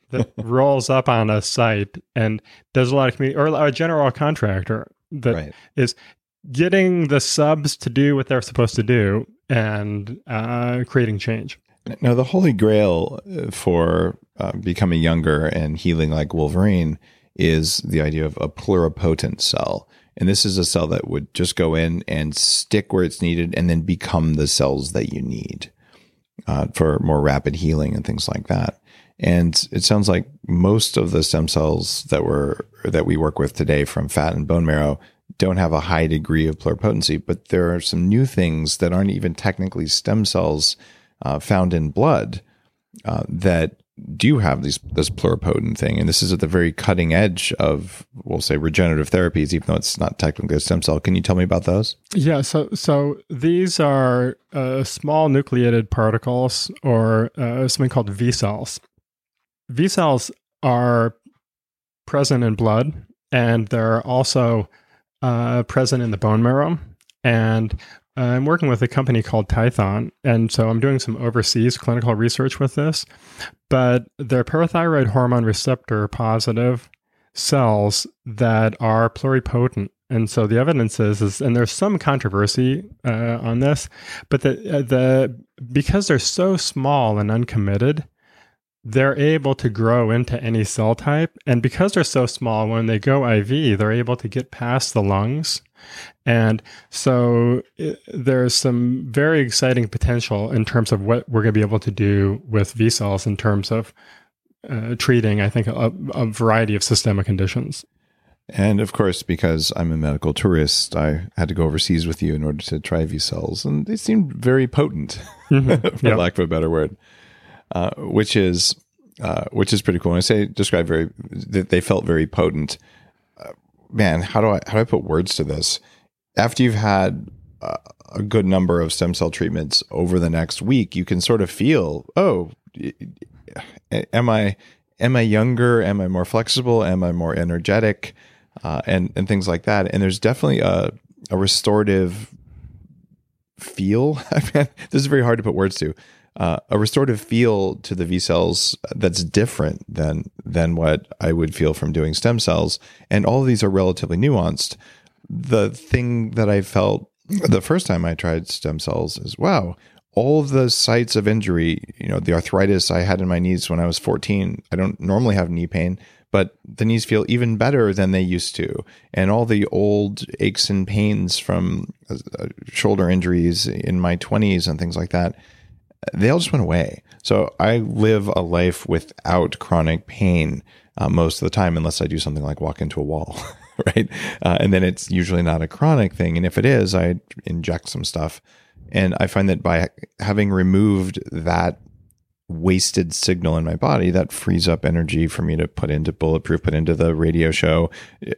that rolls up on a site and does a lot of community or a general contractor that right. is getting the subs to do what they're supposed to do and uh, creating change. Now, the holy grail uh, for uh, becoming younger and healing like Wolverine is the idea of a pluripotent cell. And this is a cell that would just go in and stick where it's needed and then become the cells that you need uh, for more rapid healing and things like that. And it sounds like most of the stem cells that were that we work with today from fat and bone marrow don't have a high degree of pluripotency, but there are some new things that aren't even technically stem cells uh, found in blood uh, that do have these this pluripotent thing, and this is at the very cutting edge of we'll say regenerative therapies, even though it's not technically a stem cell. Can you tell me about those? Yeah, so so these are uh, small nucleated particles, or uh, something called V cells. V cells are present in blood, and they're also uh, present in the bone marrow. And I'm working with a company called Tython, and so I'm doing some overseas clinical research with this. But they're parathyroid hormone receptor positive cells that are pluripotent. And so the evidence is, is and there's some controversy uh, on this, but the, uh, the because they're so small and uncommitted, they're able to grow into any cell type. And because they're so small, when they go IV, they're able to get past the lungs and so it, there's some very exciting potential in terms of what we're going to be able to do with V cells in terms of uh, treating, I think, a, a, variety of systemic conditions. And of course, because I'm a medical tourist, I had to go overseas with you in order to try V cells, and they seemed very potent, mm-hmm. for yep. lack of a better word, uh, which is uh, which is pretty cool. When I say describe very, that they felt very potent man, how do I how do I put words to this? After you've had uh, a good number of stem cell treatments over the next week, you can sort of feel, oh, am I am I younger? Am I more flexible? Am I more energetic? Uh, and and things like that. And there's definitely a a restorative feel. this is very hard to put words to uh, a restorative feel to the V cells that's different than than what I would feel from doing stem cells. And all of these are relatively nuanced. The thing that I felt the first time I tried stem cells is wow, all of the sites of injury, you know, the arthritis I had in my knees when I was 14, I don't normally have knee pain, but the knees feel even better than they used to. And all the old aches and pains from uh, shoulder injuries in my 20s and things like that they all just went away. So I live a life without chronic pain uh, most of the time, unless I do something like walk into a wall, right? Uh, and then it's usually not a chronic thing. And if it is, I inject some stuff. And I find that by having removed that wasted signal in my body that frees up energy for me to put into bulletproof put into the radio show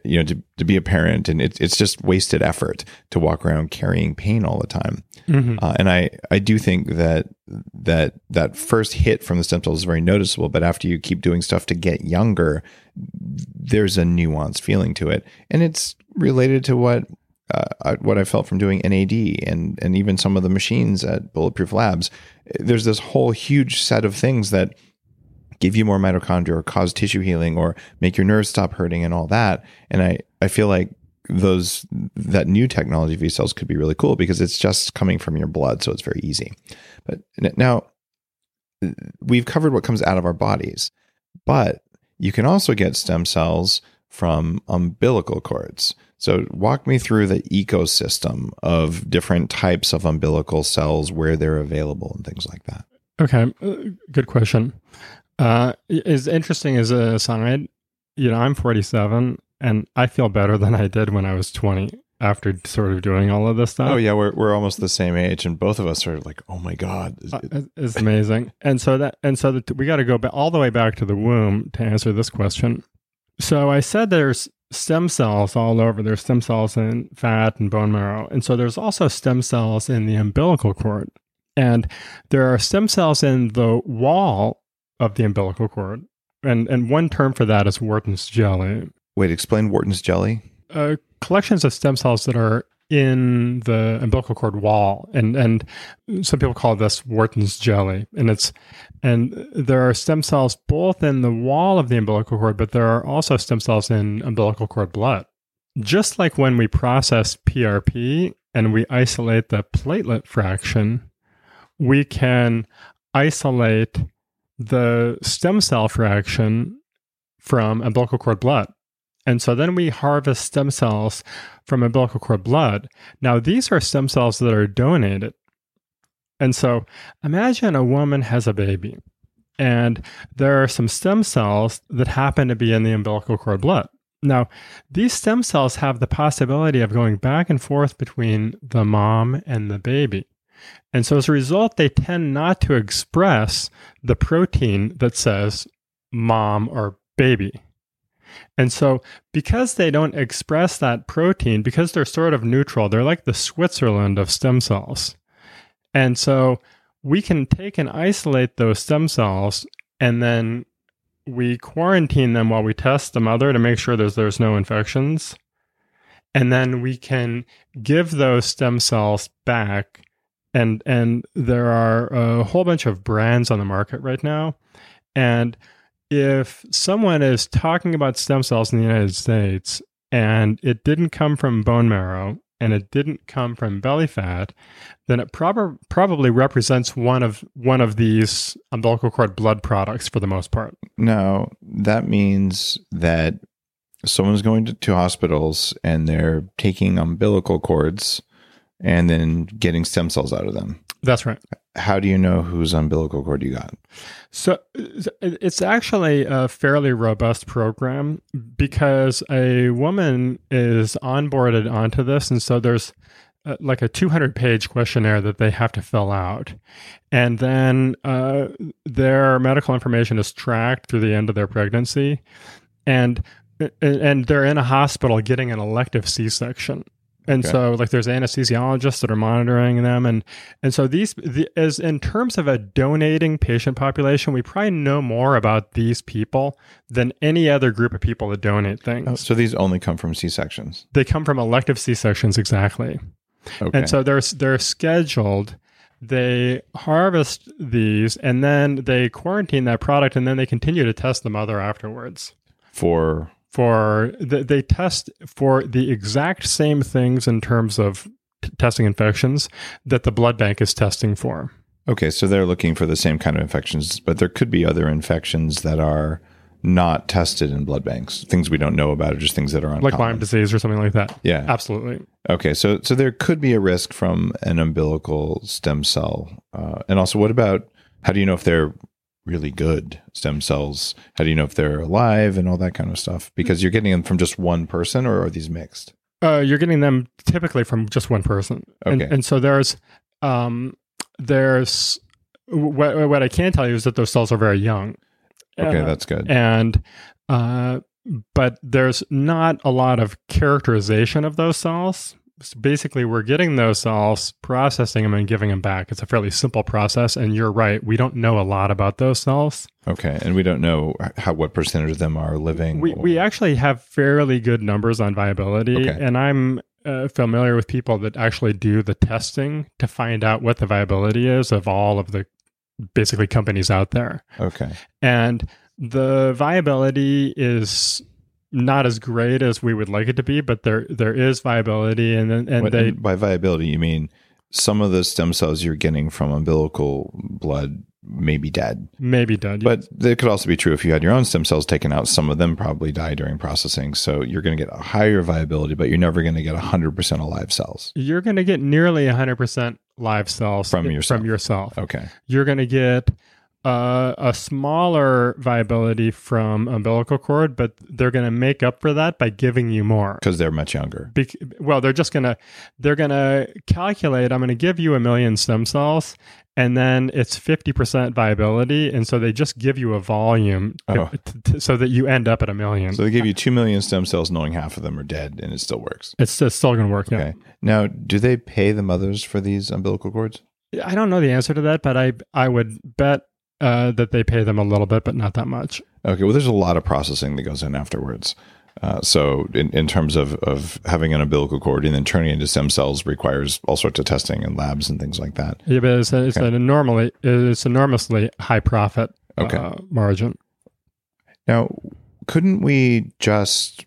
you know to, to be a parent. And it, it's just wasted effort to walk around carrying pain all the time. Mm-hmm. uh, and i i do think that that that first hit from the stem cells is very noticeable but after you keep doing stuff to get younger there's a nuanced feeling to it. And it's related to what uh, what I felt from doing NAD and and even some of the machines at Bulletproof Labs. There's this whole huge set of things that give you more mitochondria or cause tissue healing or make your nerves stop hurting and all that. And I I feel like those that new technology V cells could be really cool because it's just coming from your blood, so it's very easy. But now we've covered what comes out of our bodies, but you can also get stem cells from umbilical cords. So, walk me through the ecosystem of different types of umbilical cells, where they're available, and things like that. Okay, uh, good question. Uh, is interesting as a aside. You know, I'm 47, and I feel better than I did when I was 20 after sort of doing all of this stuff. Oh yeah, we're we're almost the same age, and both of us are like, oh my god, uh, it's amazing. and so that and so that we got to go back all the way back to the womb to answer this question. So I said there's stem cells all over. There's stem cells in fat and bone marrow. And so there's also stem cells in the umbilical cord. And there are stem cells in the wall of the umbilical cord. And, and one term for that is Wharton's jelly. Wait, explain Wharton's jelly. Uh, collections of stem cells that are in the umbilical cord wall and and some people call this Wharton's jelly. And it's and there are stem cells both in the wall of the umbilical cord but there are also stem cells in umbilical cord blood. Just like when we process PRP and we isolate the platelet fraction we can isolate the stem cell fraction from umbilical cord blood and so then we harvest stem cells from umbilical cord blood. Now, these are stem cells that are donated. And so imagine a woman has a baby, and there are some stem cells that happen to be in the umbilical cord blood. Now, these stem cells have the possibility of going back and forth between the mom and the baby. And so as a result, they tend not to express the protein that says mom or baby. And so, because they don't express that protein, because they're sort of neutral, they're like the Switzerland of stem cells. And so, we can take and isolate those stem cells and then we quarantine them while we test the mother to make sure there's, there's no infections. And then we can give those stem cells back. And, and there are a whole bunch of brands on the market right now. And if someone is talking about stem cells in the United States and it didn't come from bone marrow and it didn't come from belly fat, then it prob- probably represents one of one of these umbilical cord blood products for the most part. No, that means that someone's going to, to hospitals and they're taking umbilical cords and then getting stem cells out of them. That's right. How do you know whose umbilical cord you got? So it's actually a fairly robust program because a woman is onboarded onto this. And so there's uh, like a 200 page questionnaire that they have to fill out. And then uh, their medical information is tracked through the end of their pregnancy. And and they're in a hospital getting an elective C-section. And okay. so, like, there's anesthesiologists that are monitoring them, and and so these, the, as in terms of a donating patient population, we probably know more about these people than any other group of people that donate oh, things. Oh, so these only come from C sections. They come from elective C sections, exactly. Okay. And so they're they're scheduled. They harvest these, and then they quarantine that product, and then they continue to test the mother afterwards. For for they test for the exact same things in terms of t- testing infections that the blood bank is testing for. Okay, so they're looking for the same kind of infections, but there could be other infections that are not tested in blood banks. Things we don't know about, or just things that are uncommon. like Lyme disease or something like that. Yeah, absolutely. Okay, so so there could be a risk from an umbilical stem cell, uh, and also what about how do you know if they're really good stem cells? How do you know if they're alive and all that kind of stuff? Because you're getting them from just one person, or are these mixed? Uh, you're getting them typically from just one person. Okay. And, and so there's um, there's what, what I can tell you is that those cells are very young. Okay, uh, that's good. And uh, but there's not a lot of characterization of those cells so basically we're getting those cells processing them and giving them back. It's a fairly simple process and you're right we don't know a lot about those cells okay and we don't know how what percentage of them are living we, or... we actually have fairly good numbers on viability okay. and i'm uh, familiar with people that actually do the testing to find out what the viability is of all of the basically companies out there. Okay. And the viability is not as great as we would like it to be, but there there is viability, and and they by viability you mean some of the stem cells you're getting from umbilical blood may be dead, maybe dead, but it could also be true if you had your own stem cells taken out. Some of them probably die during processing, so you're going to get a higher viability, but you're never going to get hundred percent alive cells. You're going to get nearly hundred percent live cells from yourself. From yourself, okay. You're going to get uh, a smaller viability from umbilical cord, but they're going to make up for that by giving you more because they're much younger. Be- well, they're just going to they're going to calculate. I'm going to give you a million stem cells, and then it's 50% viability, and so they just give you a volume oh. to, to, so that you end up at a million. So they give you two million stem cells, knowing half of them are dead, and it still works. It's, it's still going to work. Okay. Yeah. Now, do they pay the mothers for these umbilical cords? I don't know the answer to that, but I I would bet uh, that they pay them a little bit, but not that much. Okay, well, there's a lot of processing that goes in afterwards. Uh, so, in, in terms of, of having an umbilical cord and then turning into stem cells requires all sorts of testing and labs and things like that. Yeah, but it's, a, it's okay. an enormously it's enormously high profit okay. uh, margin. Now, couldn't we just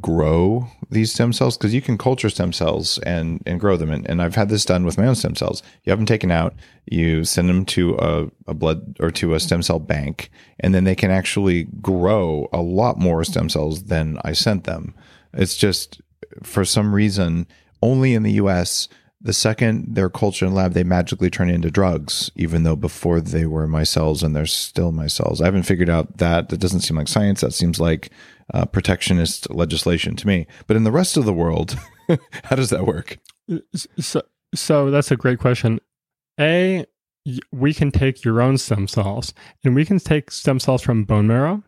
grow these stem cells because you can culture stem cells and and grow them and, and i've had this done with my own stem cells you have them taken out you send them to a, a blood or to a stem cell bank and then they can actually grow a lot more stem cells than i sent them it's just for some reason only in the us the second they're cultured in lab, they magically turn into drugs, even though before they were my cells and they're still my cells. I haven't figured out that. That doesn't seem like science. That seems like uh, protectionist legislation to me. But in the rest of the world, how does that work? So, so that's a great question. A, we can take your own stem cells, and we can take stem cells from bone marrow.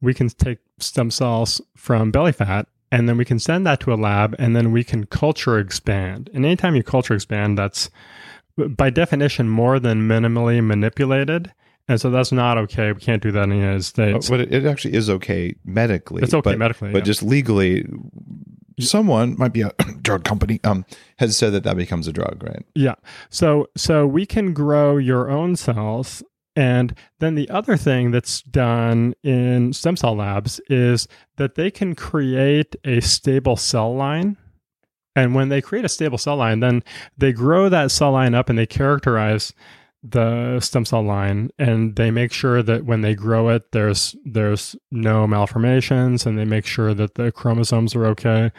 We can take stem cells from belly fat, and then we can send that to a lab, and then we can culture expand. And anytime you culture expand, that's by definition more than minimally manipulated. And so that's not okay. We can't do that in the United States. But it actually is okay medically. It's okay but, medically, but yeah. just legally, someone might be a drug company um has said that that becomes a drug, right? Yeah. So so we can grow your own cells and then the other thing that's done in stem cell labs is that they can create a stable cell line. And when they create a stable cell line, then they grow that cell line up and they characterize the stem cell line and they make sure that when they grow it there's there's no malformations and they make sure that the chromosomes are okay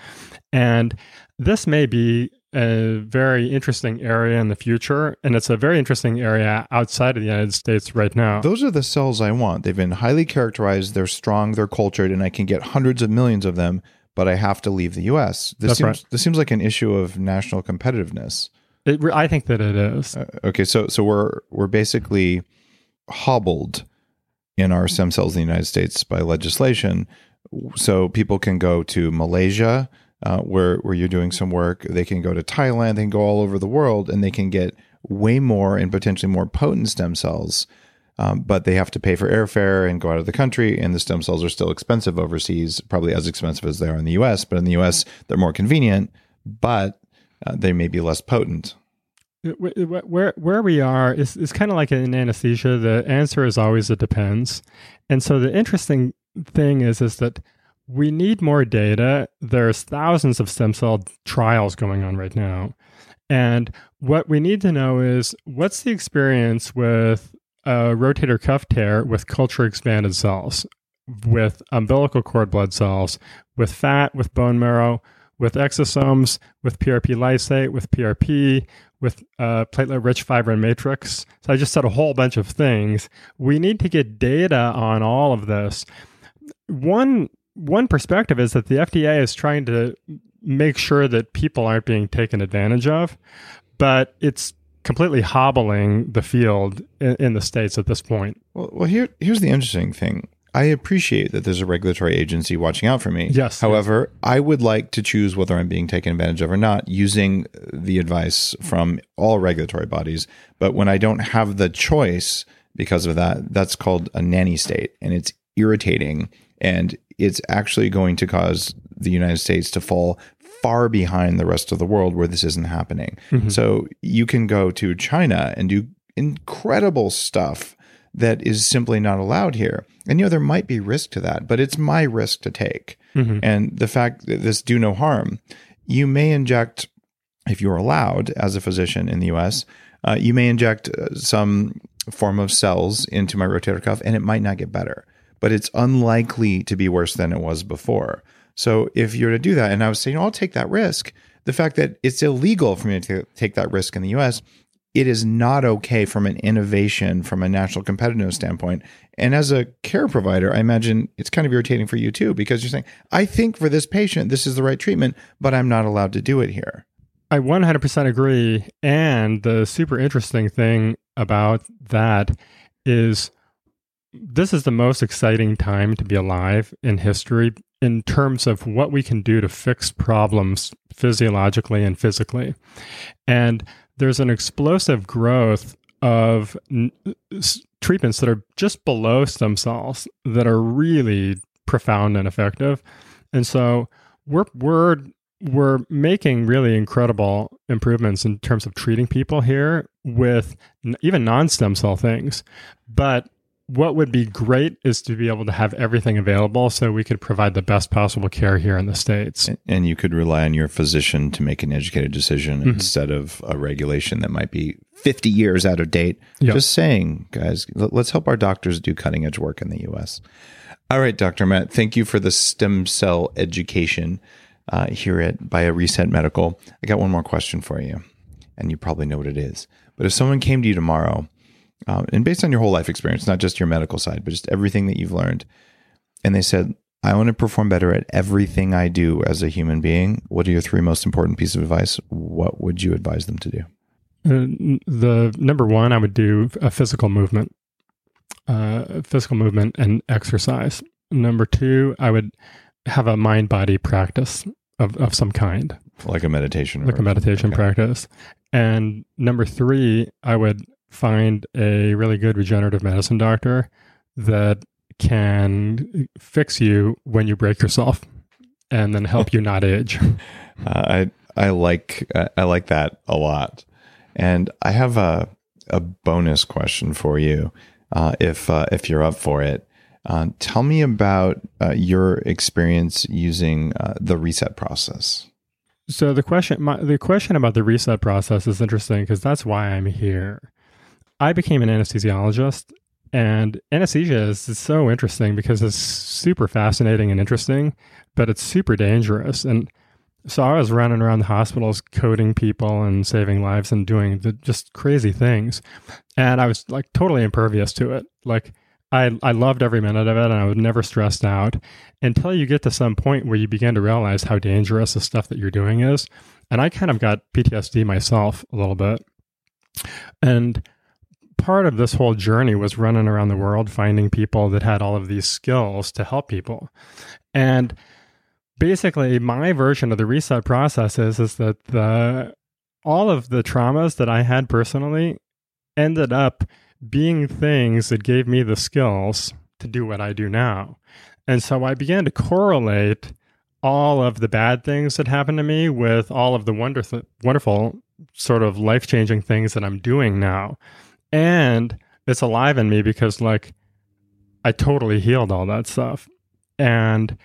and this may be a very interesting area in the future and it's a very interesting area outside of the united states right now Those are the cells I want. They've been highly characterized, they're strong, they're cultured, and I can get hundreds of millions of them, but I have to leave the US. This That's seems right. this seems like an issue of national competitiveness. It i think that it is Uh, okay, so so we're we're basically hobbled in our stem cells in the United States by legislation. So people can go to Malaysia, uh, where where you're doing some work. They can go to Thailand. They can go all over the world, and they can get way more and potentially more potent stem cells. Um, but they have to pay for airfare and go out of the country, and the stem cells are still expensive overseas, probably as expensive as they are in the U.S. But in the U.S., they're more convenient, but uh, they may be less potent. Uh, wh- uh, wh- where where we are is, is kind of like in anesthesia. The answer is always it depends. And so the interesting thing is is that we need more data. There's thousands of stem cell trials going on right now. And what we need to know is what's the experience with a rotator cuff tear with culture expanded cells, with umbilical cord blood cells, with fat, with bone marrow, with exosomes, with PRP lysate, with PRP, with uh, platelet rich fibrin matrix. So I just said a whole bunch of things. We need to get data on all of this. One one perspective is that the FDA is trying to make sure that people aren't being taken advantage of, but it's completely hobbling the field in, in the states at this point. Well, well, here here's the interesting thing. I appreciate that there's a regulatory agency watching out for me. Yes, However, I would like to choose whether I'm being taken advantage of or not using the advice from all regulatory bodies. But when I don't have the choice because of that, that's called a nanny state, and it's irritating, and it's actually going to cause the United States to fall far behind the rest of the world where this isn't happening. Mm-hmm. So you can go to China and do incredible stuff that is simply not allowed here. And you know there might be risk to that, but it's my risk to take. And the fact that this do no harm, you may inject if you're allowed as a physician in the US, uh, you may inject uh, some form of cells into my rotator cuff and it might not get better, but it's unlikely to be worse than it was before. So if you're to do that, and I was saying, I'll take that risk, the fact that it's illegal for me to take that risk in the US, it is not okay from an innovation, from a national competitiveness standpoint. And as a care provider, I imagine it's kind of irritating for you too, because you're saying, I think for this patient, this is the right treatment, but I'm not allowed to do it here. I 100% agree. And the super interesting thing about that is this is the most exciting time to be alive in history in terms of what we can do to fix problems physiologically and physically. And there's an explosive growth of treatments that are just below stem cells that are really profound and effective. And so we're we're we're making really incredible improvements in terms of treating people here with even non-stem cell things. But what would be great is to be able to have everything available so we could provide the best possible care here in the states. And you could rely on your physician to make an educated decision Mm-hmm. instead of a regulation that might be 50 years out of date. Yep. Just saying, guys, let- let's help our doctors do cutting edge work in the US. All right, Dr. Matt, thank you for the stem cell education uh, here at BioReset Medical. I got one more question for you, and you probably know what it is. But if someone came to you tomorrow, um, and based on your whole life experience, not just your medical side, but just everything that you've learned, and they said, I want to perform better at everything I do as a human being. What are your three most important pieces of advice? What would you advise them to do? Uh, the number one, I would do a physical movement, uh, physical movement and exercise. Number two, I would have a mind body practice of, of some kind, like a meditation, like a meditation okay. practice. And number three, I would find a really good regenerative medicine doctor that can fix you when you break yourself and then help you not age. Uh, I I like uh, I like that a lot, and I have a a bonus question for you, uh, if uh, if you're up for it. Uh, tell me about uh, your experience using the reset process. So the question my, the question about the reset process is interesting because that's why I'm here. I became an anesthesiologist and anesthesia is so interesting because it's super fascinating and interesting, but it's super dangerous. And so I was running around the hospitals coding people and saving lives and doing the, just crazy things. And I was like totally impervious to it. Like I, I loved every minute of it and I was never stressed out until you get to some point where you begin to realize how dangerous the stuff that you're doing is. And I kind of got PTSD myself a little bit. And part of this whole journey was running around the world finding people that had all of these skills to help people. And basically my version of the reset process is, is that the all of the traumas that I had personally ended up being things that gave me the skills to do what I do now. And so I began to correlate all of the bad things that happened to me with all of the wonderful, wonderful sort of life changing things that I'm doing now and it's alive in me because like I totally healed all that stuff. And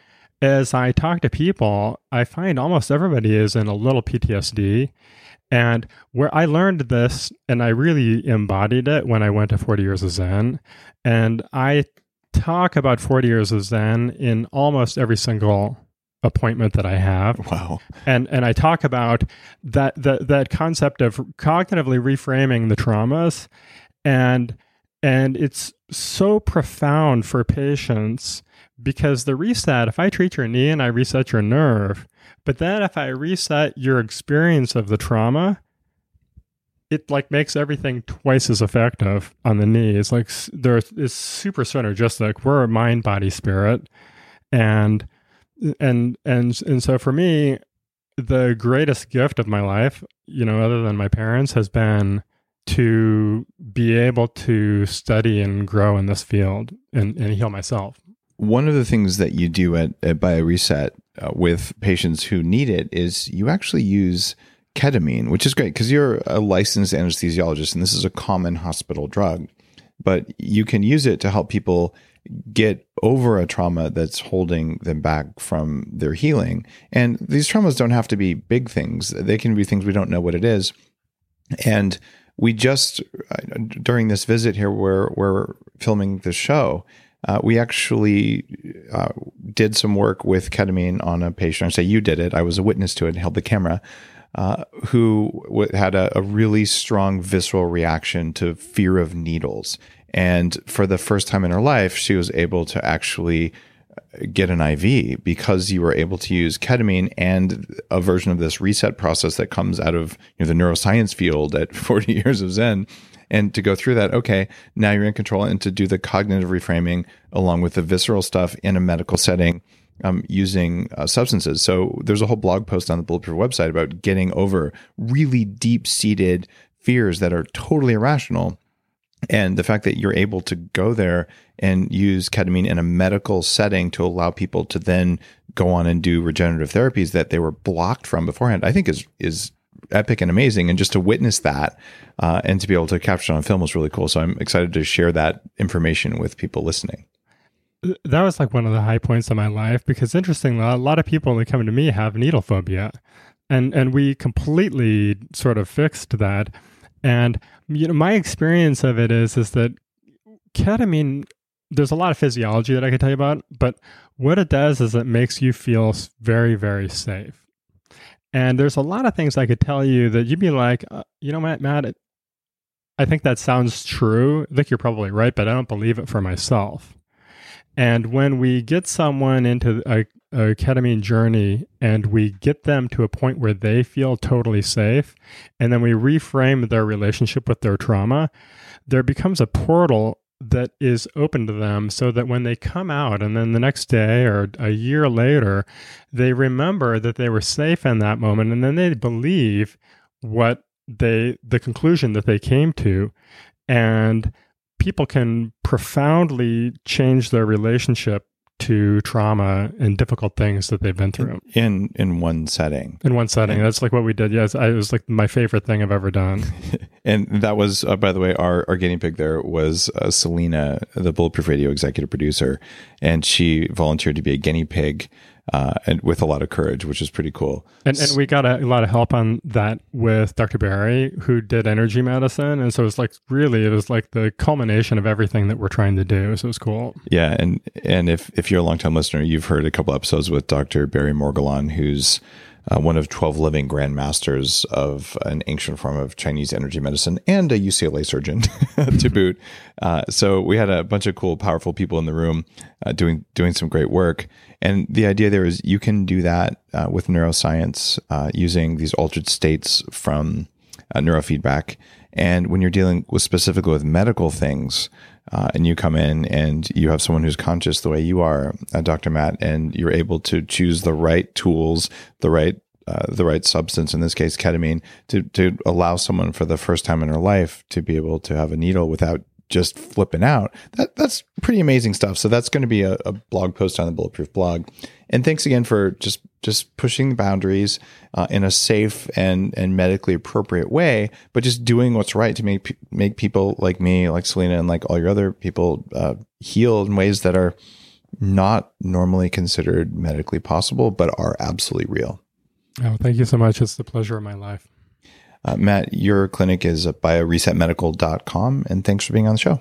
as I talk to people, I find almost everybody is in a little PTSD. And where I learned this and I really embodied it when I went to 40 years of Zen. And I talk about 40 years of Zen in almost every single appointment that I have. Wow. And and I talk about that that that concept of cognitively reframing the traumas and and it's so profound for patients because the reset if I treat your knee and I reset your nerve, but then if I reset your experience of the trauma, it like makes everything twice as effective on the knee. It's like there is super synergistic. We're a mind, body, spirit, and and and and so for me the greatest gift of my life you know other than my parents has been to be able to study and grow in this field and, and heal myself. One of the things that you do at, at BioReset uh, with patients who need it is you actually use ketamine which is great because you're a licensed anesthesiologist and this is a common hospital drug but you can use it to help people get over a trauma that's holding them back from their healing. And these traumas don't have to be big things, they can be things we don't know what it is. And we just, uh, during this visit here, where we're filming the show, uh, we actually uh, did some work with ketamine on a patient. I say you did it. I was a witness to it and held the camera. Uh, who w- had a, a, really strong visceral reaction to fear of needles. And for the first time in her life, she was able to actually uh, get an IV because you were able to use ketamine and a version of this reset process that comes out of you know, the neuroscience field at 40 years of Zen. And to go through that, okay, now you're in control and to do the cognitive reframing along with the visceral stuff in a medical setting um, using uh, substances. So there's a whole blog post on the Bulletproof website about getting over really deep seated fears that are totally irrational and the fact that you're able to go there and use ketamine in a medical setting to allow people to then go on and do regenerative therapies that they were blocked from beforehand, I think is is epic and amazing. And just to witness that uh, and to be able to capture it on film was really cool. So I'm excited to share that information with people listening. That was like one of the high points of my life because interestingly, a lot of people that come to me have needle phobia, and and we completely sort of fixed that and you know, my experience of it is is that ketamine. There's a lot of physiology that I could tell you about, but what it does is it makes you feel very, very safe. And there's a lot of things I could tell you that you'd be like, uh, you know, Matt, Matt, it, I think that sounds true. I think you're probably right, but I don't believe it for myself. And when we get someone into a, a, ketamine journey and we get them to a point where they feel totally safe, and then we reframe their relationship with their trauma, there becomes a portal that is open to them so that when they come out and then the next day or a year later, they remember that they were safe in that moment and then they believe what they, the conclusion that they came to. And people can profoundly change their relationship to trauma and difficult things that they've been through in in one setting. In one setting, that's like what we did. Yes, I, it was like my favorite thing I've ever done. and that was, uh, by the way, our our guinea pig there was uh, Selena, the Bulletproof Radio executive producer, and she volunteered to be a guinea pig uh, and with a lot of courage, which is pretty cool. And, and we got a, a, lot of help on that with Dr. Barry, who did energy medicine, and so it's like really, it was like the culmination of everything that we're trying to do. So it was cool. Yeah, and and if if you're a long time listener, you've heard a couple episodes with Dr. Barry Morguelan, who's uh, one of 12 living grandmasters of an ancient form of Chinese energy medicine and a UCLA surgeon to boot. Uh, so we had a bunch of cool, powerful people in the room uh, doing doing some great work. And the idea there is you can do that uh, with neuroscience uh, using these altered states from uh, neurofeedback. And when you're dealing with specifically with medical things, uh, and you come in and you have someone who's conscious the way you are, uh, Dr. Matt, and you're able to choose the right tools, the right uh, the right substance, in this case ketamine, to to allow someone for the first time in her life to be able to have a needle without just flipping out. That that's pretty amazing stuff. So that's going to be a, a blog post on the Bulletproof blog. And thanks again for just just pushing the boundaries uh, in a safe and and medically appropriate way, but just doing what's right to make make people like me, like Selena, and like all your other people uh, heal in ways that are not normally considered medically possible, but are absolutely real. Oh, thank you so much. It's the pleasure of my life. Uh, Matt, your clinic is at bioresetmedical.com, and thanks for being on the show.